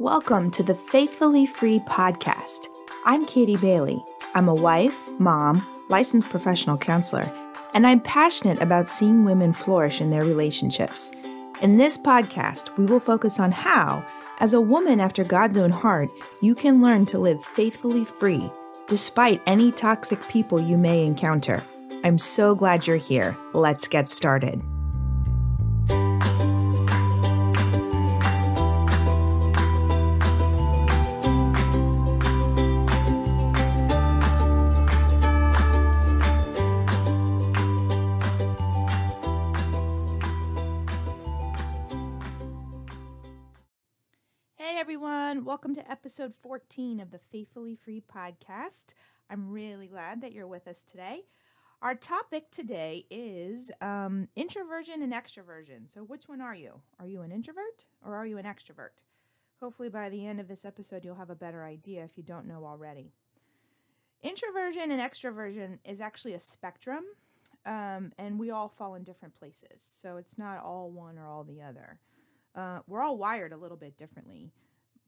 Welcome to the Faithfully Free podcast. I'm Katie Bailey. I'm a wife, mom, licensed professional counselor, and I'm passionate about seeing women flourish in their relationships. In this podcast, we will focus on how, as a woman after God's own heart, you can learn to live faithfully free despite any toxic people you may encounter. I'm so glad you're here. Let's get started. Welcome to episode 14 of the Faithfully Free podcast. I'm really glad that you're with us today. Our topic today is um, introversion and extroversion. So, which one are you? Are you an introvert or are you an extrovert? Hopefully, by the end of this episode, you'll have a better idea if you don't know already. Introversion and extroversion is actually a spectrum, um, and we all fall in different places. So, it's not all one or all the other. Uh, we're all wired a little bit differently.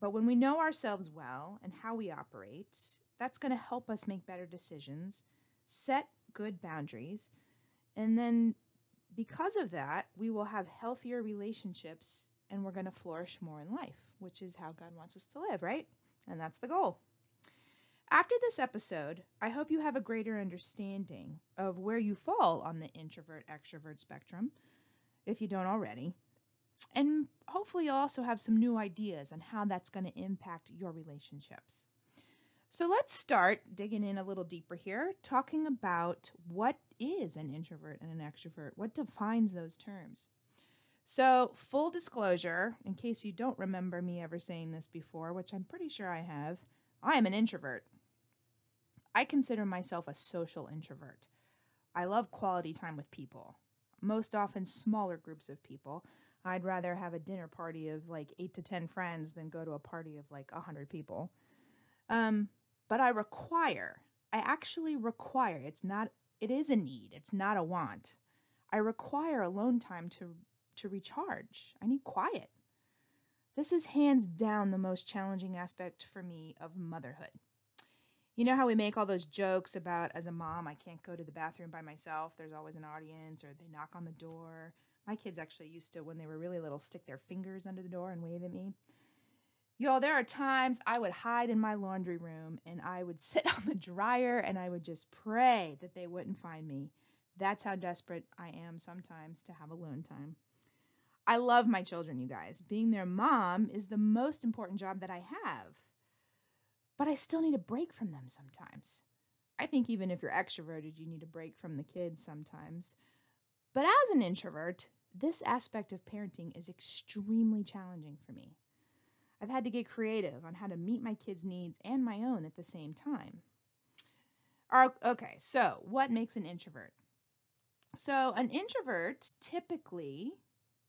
But when we know ourselves well and how we operate, that's going to help us make better decisions, set good boundaries. And then because of that, we will have healthier relationships and we're going to flourish more in life, which is how God wants us to live, right? And that's the goal. After this episode, I hope you have a greater understanding of where you fall on the introvert extrovert spectrum, if you don't already. And hopefully, you'll also have some new ideas on how that's going to impact your relationships. So let's start digging in a little deeper here, talking about what is an introvert and an extrovert, what defines those terms. So, full disclosure, in case you don't remember me ever saying this before, which I'm pretty sure I have, I am an introvert. I consider myself a social introvert. I love quality time with people, most often smaller groups of people. I'd rather have a dinner party of like eight to 10 friends than go to a party of like 100 people. Um, but I require, I actually require, it's not, it is a need, it's not a want. I require alone time to, to recharge. I need quiet. This is hands down the most challenging aspect for me of motherhood. You know how we make all those jokes about as a mom, I can't go to the bathroom by myself. There's always an audience, or they knock on the door. My kids actually used to, when they were really little, stick their fingers under the door and wave at me. Y'all, there are times I would hide in my laundry room and I would sit on the dryer and I would just pray that they wouldn't find me. That's how desperate I am sometimes to have alone time. I love my children, you guys. Being their mom is the most important job that I have. But I still need a break from them sometimes. I think even if you're extroverted, you need a break from the kids sometimes. But as an introvert, this aspect of parenting is extremely challenging for me. I've had to get creative on how to meet my kids' needs and my own at the same time. Okay, so what makes an introvert? So, an introvert typically,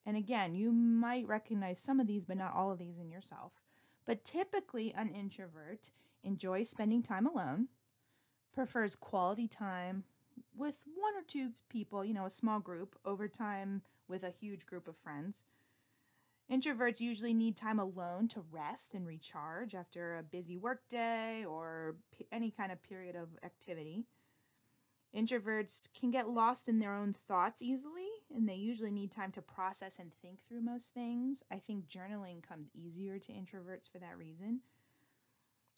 and again, you might recognize some of these, but not all of these in yourself, but typically, an introvert enjoys spending time alone, prefers quality time with one or two people, you know, a small group, over time with a huge group of friends Introverts usually need time alone to rest and recharge after a busy workday or any kind of period of activity. Introverts can get lost in their own thoughts easily, and they usually need time to process and think through most things. I think journaling comes easier to introverts for that reason.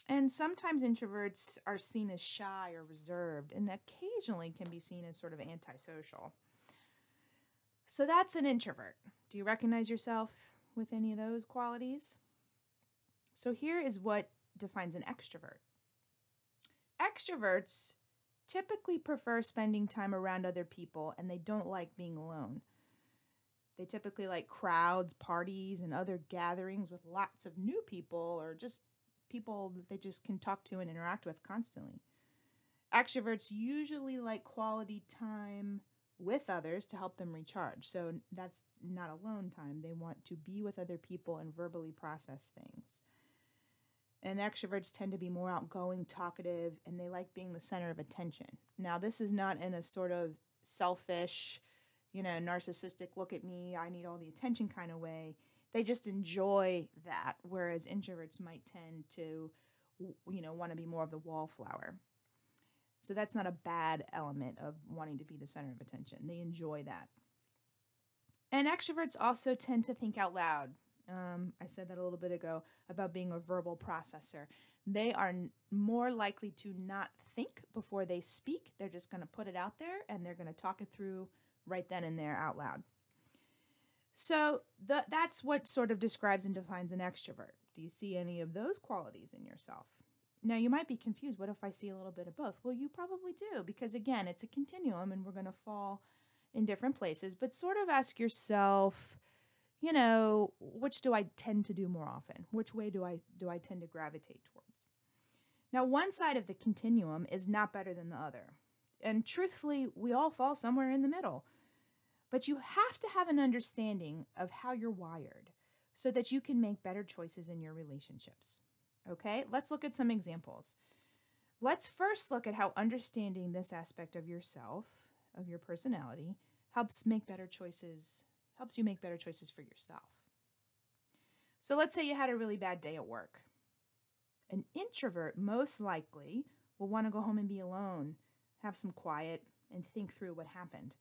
And sometimes introverts are seen as shy or reserved, and occasionally can be seen as sort of antisocial. So that's an introvert. Do you recognize yourself with any of those qualities. So here is what defines an extrovert. Extroverts typically prefer spending time around other people and they don't like being alone. They typically like crowds, parties, and other gatherings with lots of new people or just people that they just can talk to and interact with constantly. Extroverts usually like quality time with others to help them recharge. So that's not alone time. They want to be with other people and verbally process things. And extroverts tend to be more outgoing, talkative, and they like being the center of attention. Now, this is not in a sort of selfish, you know, narcissistic, look at me, I need all the attention kind of way. They just enjoy that, whereas introverts might tend to, you know, want to be more of the wallflower. So that's not a bad element of wanting to be the center of attention. They enjoy that. And extroverts also tend to think out loud. Um, I said that a little bit ago about being a verbal processor. They are more likely to not think before they speak. They're just going to put it out there and they're going to talk it through right then and there out loud. So the, that's what sort of describes and defines an extrovert. Do you see any of those qualities in yourself? Now, you might be confused. What if I see a little bit of both? Well, you probably do, because again, it's a continuum and we're going to fall in different places, but sort of ask yourself, you know, which do I tend to do more often? Which way do I do I tend to gravitate towards? Now, one side of the continuum is not better than the other. And truthfully, we all fall somewhere in the middle. But you have to have an understanding of how you're wired so that you can make better choices in your relationships. Okay, let's look at some examples. Let's first look at how understanding this aspect of yourself, of your personality, helps make better choices, helps you make better choices for yourself. So let's say you had a really bad day at work. An introvert most likely will want to go home and be alone, have some quiet, and think through what happened.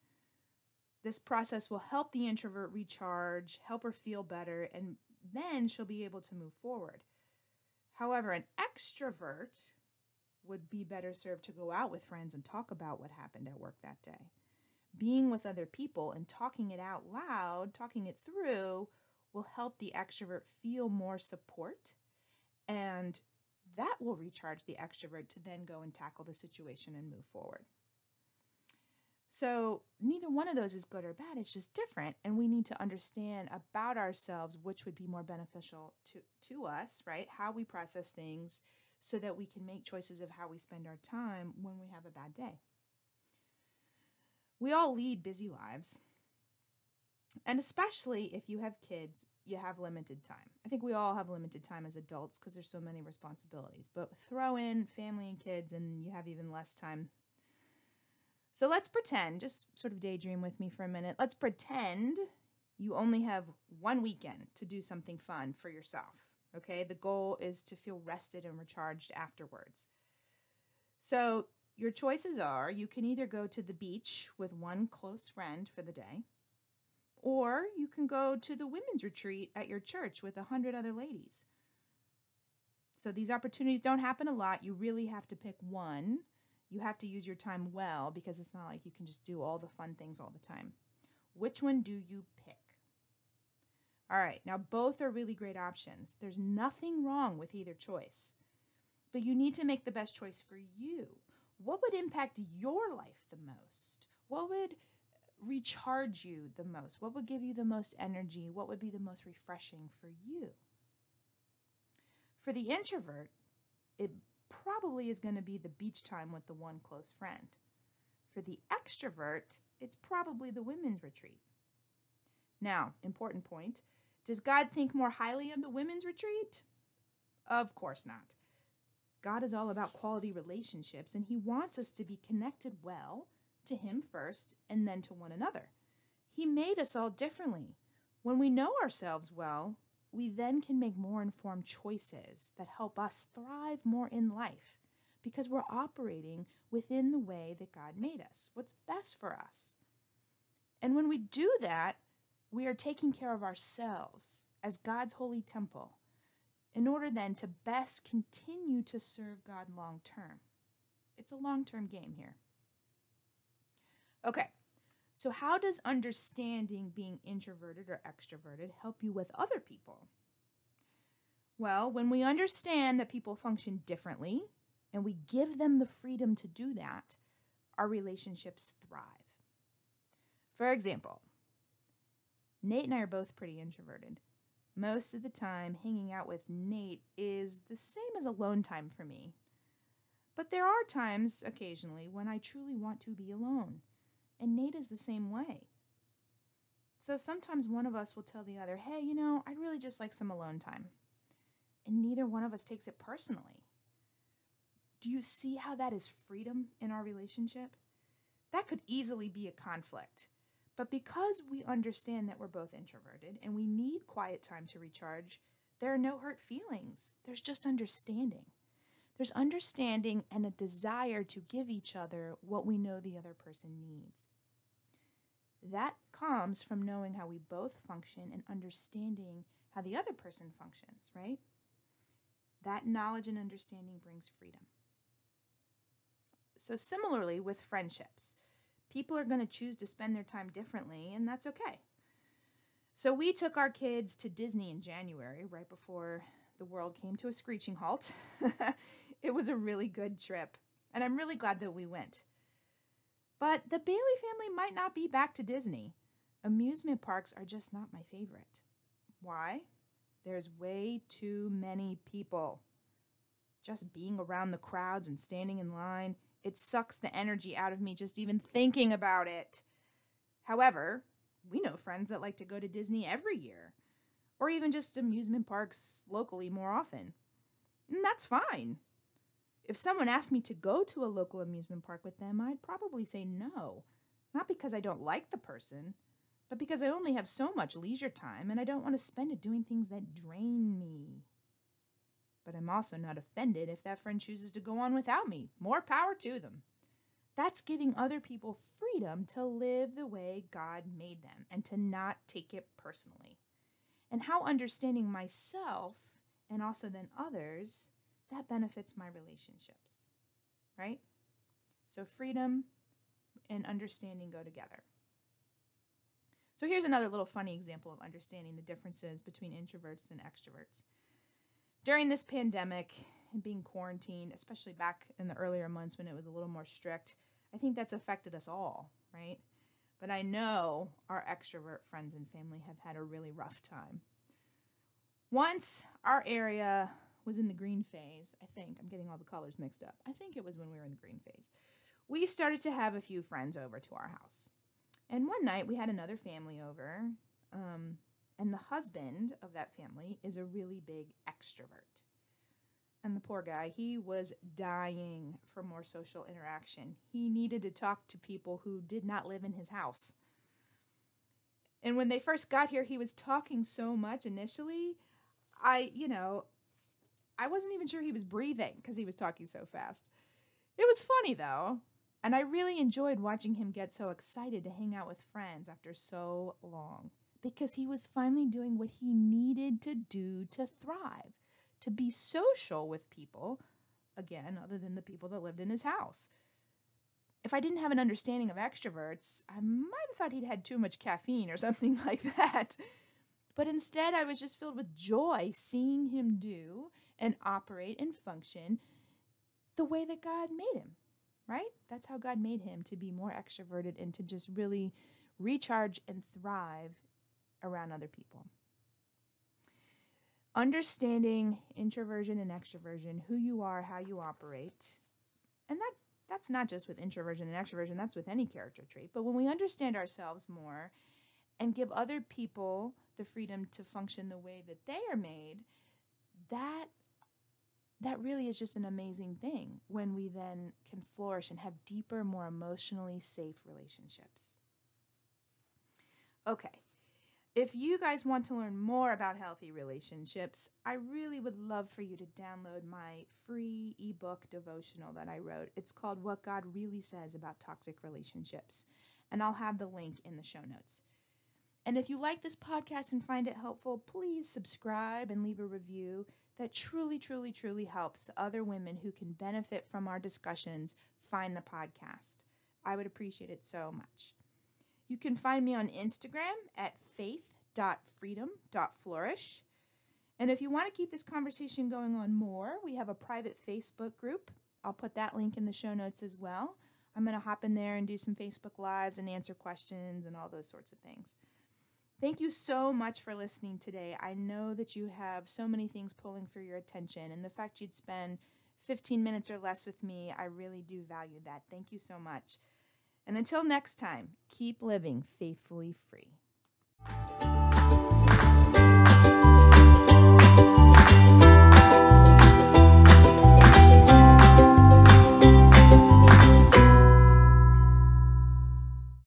This process will help the introvert recharge, help her feel better, and then she'll be able to move forward. However, an extrovert would be better served to go out with friends and talk about what happened at work that day. Being with other people and talking it out loud, talking it through, will help the extrovert feel more support and that will recharge the extrovert to then go and tackle the situation and move forward. So, neither one of those is good or bad, it's just different. And we need to understand about ourselves which would be more beneficial to, to us, right? How we process things so that we can make choices of how we spend our time when we have a bad day. We all lead busy lives. And especially if you have kids, you have limited time. I think we all have limited time as adults because there's so many responsibilities. But throw in family and kids, and you have even less time so let's pretend, just sort of daydream with me for a minute. Let's pretend you only have one weekend to do something fun for yourself. Okay, the goal is to feel rested and recharged afterwards. So your choices are you can either go to the beach with one close friend for the day, or you can go to the women's retreat at your church with a hundred other ladies. So these opportunities don't happen a lot. You really have to pick one you have to use your time well because it's not like you can just do all the fun things all the time. Which one do you pick? All right, now both are really great options. There's nothing wrong with either choice, but you need to make the best choice for you. What would impact your life the most? What would recharge you the most? What would give you the most energy? What would be the most refreshing for you? For the introvert, it probably is going to be the beach time with the one close friend. For the extrovert, it's probably the women's retreat. Now, important point does God think more highly of the women's retreat? Of course not. God is all about quality relationships, and He wants us to be connected well to Him first and then to one another. He made us all differently. When we know ourselves well, we then can make more informed choices that help us thrive more in life because we're operating within the way that God made us, what's best for us. And when we do that, we are taking care of ourselves as God's holy temple in order then to best continue to serve God long term. It's a long term game here. Okay, so, how does understanding being introverted or extroverted help you with other people? Well, when we understand that people function differently and we give them the freedom to do that, our relationships thrive. For example, Nate and I are both pretty introverted. Most of the time, hanging out with Nate is the same as alone time for me. But there are times, occasionally, when I truly want to be alone and Nate is the same way. So sometimes one of us will tell the other, hey, you know, I'd really just like some alone time. And neither one of us takes it personally. Do you see how that is freedom in our relationship? That could easily be a conflict. But because we understand that we're both introverted and we need quiet time to recharge, there are no hurt feelings. There's just understanding. There's understanding and a desire to give each other what we know the other person needs. That comes from knowing how we both function and understanding how the other person functions, right? That knowledge and understanding brings freedom. So, similarly with friendships, people are going to choose to spend their time differently, and that's okay. So, we took our kids to Disney in January, right before the world came to a screeching halt. it was a really good trip, and I'm really glad that we went. But the Bailey family might not be back to Disney. Amusement parks are just not my favorite. Why? There's way too many people. Just being around the crowds and standing in line, it sucks the energy out of me just even thinking about it. However, we know friends that like to go to Disney every year, or even just amusement parks locally more often. And that's fine. If someone asked me to go to a local amusement park with them, I'd probably say no. Not because I don't like the person, but because I only have so much leisure time and I don't want to spend it doing things that drain me. But I'm also not offended if that friend chooses to go on without me. More power to them. That's giving other people freedom to live the way God made them and to not take it personally. And how understanding myself and also then others, that benefits my relationships. Right? So freedom and understanding go together. So here's another little funny example of understanding the differences between introverts and extroverts during this pandemic and being quarantined, especially back in the earlier months when it was a little more strict, I think that's affected us all, right? But I know our extrovert friends and family have had a really rough time. Once our area was in the green phase, I think, I'm getting all the colors mixed up. I think it was when we were in the green phase. We started to have a few friends over to our house. And one night we had another family over. Um, and the husband of that family is a really big extrovert. And the poor guy, he was dying for more social interaction. He needed to talk to people who did not live in his house. And when they first got here, he was talking so much initially. I, you know, I wasn't even sure he was breathing because he was talking so fast. It was funny though. And I really enjoyed watching him get so excited to hang out with friends after so long because he was finally doing what he needed to do to thrive, to be social with people, again, other than the people that lived in his house. If I didn't have an understanding of extroverts, I might have thought he'd had too much caffeine or something like that. But instead, I was just filled with joy seeing him do and operate and function the way that God made him, right? That's how God made him to be more extroverted and to just really recharge and thrive around other people. Understanding introversion and extroversion, who you are, how you operate, and that that's not just with introversion and extroversion, that's with any character trait. But when we understand ourselves more and give other people the freedom to function the way that they are made, that that really is just an amazing thing when we then can flourish and have deeper, more emotionally safe relationships. Okay, if you guys want to learn more about healthy relationships, I really would love for you to download my free ebook devotional that I wrote. It's called What God Really Says About Toxic Relationships, and I'll have the link in the show notes. And if you like this podcast and find it helpful, please subscribe and leave a review. That truly, truly, truly helps other women who can benefit from our discussions find the podcast. I would appreciate it so much. You can find me on Instagram at faith.freedom.flourish. And if you want to keep this conversation going on more, we have a private Facebook group. I'll put that link in the show notes as well. I'm going to hop in there and do some Facebook Lives and answer questions and all those sorts of things. Thank you so much for listening today. I know that you have so many things pulling for your attention, and the fact you'd spend 15 minutes or less with me, I really do value that. Thank you so much. And until next time, keep living faithfully free.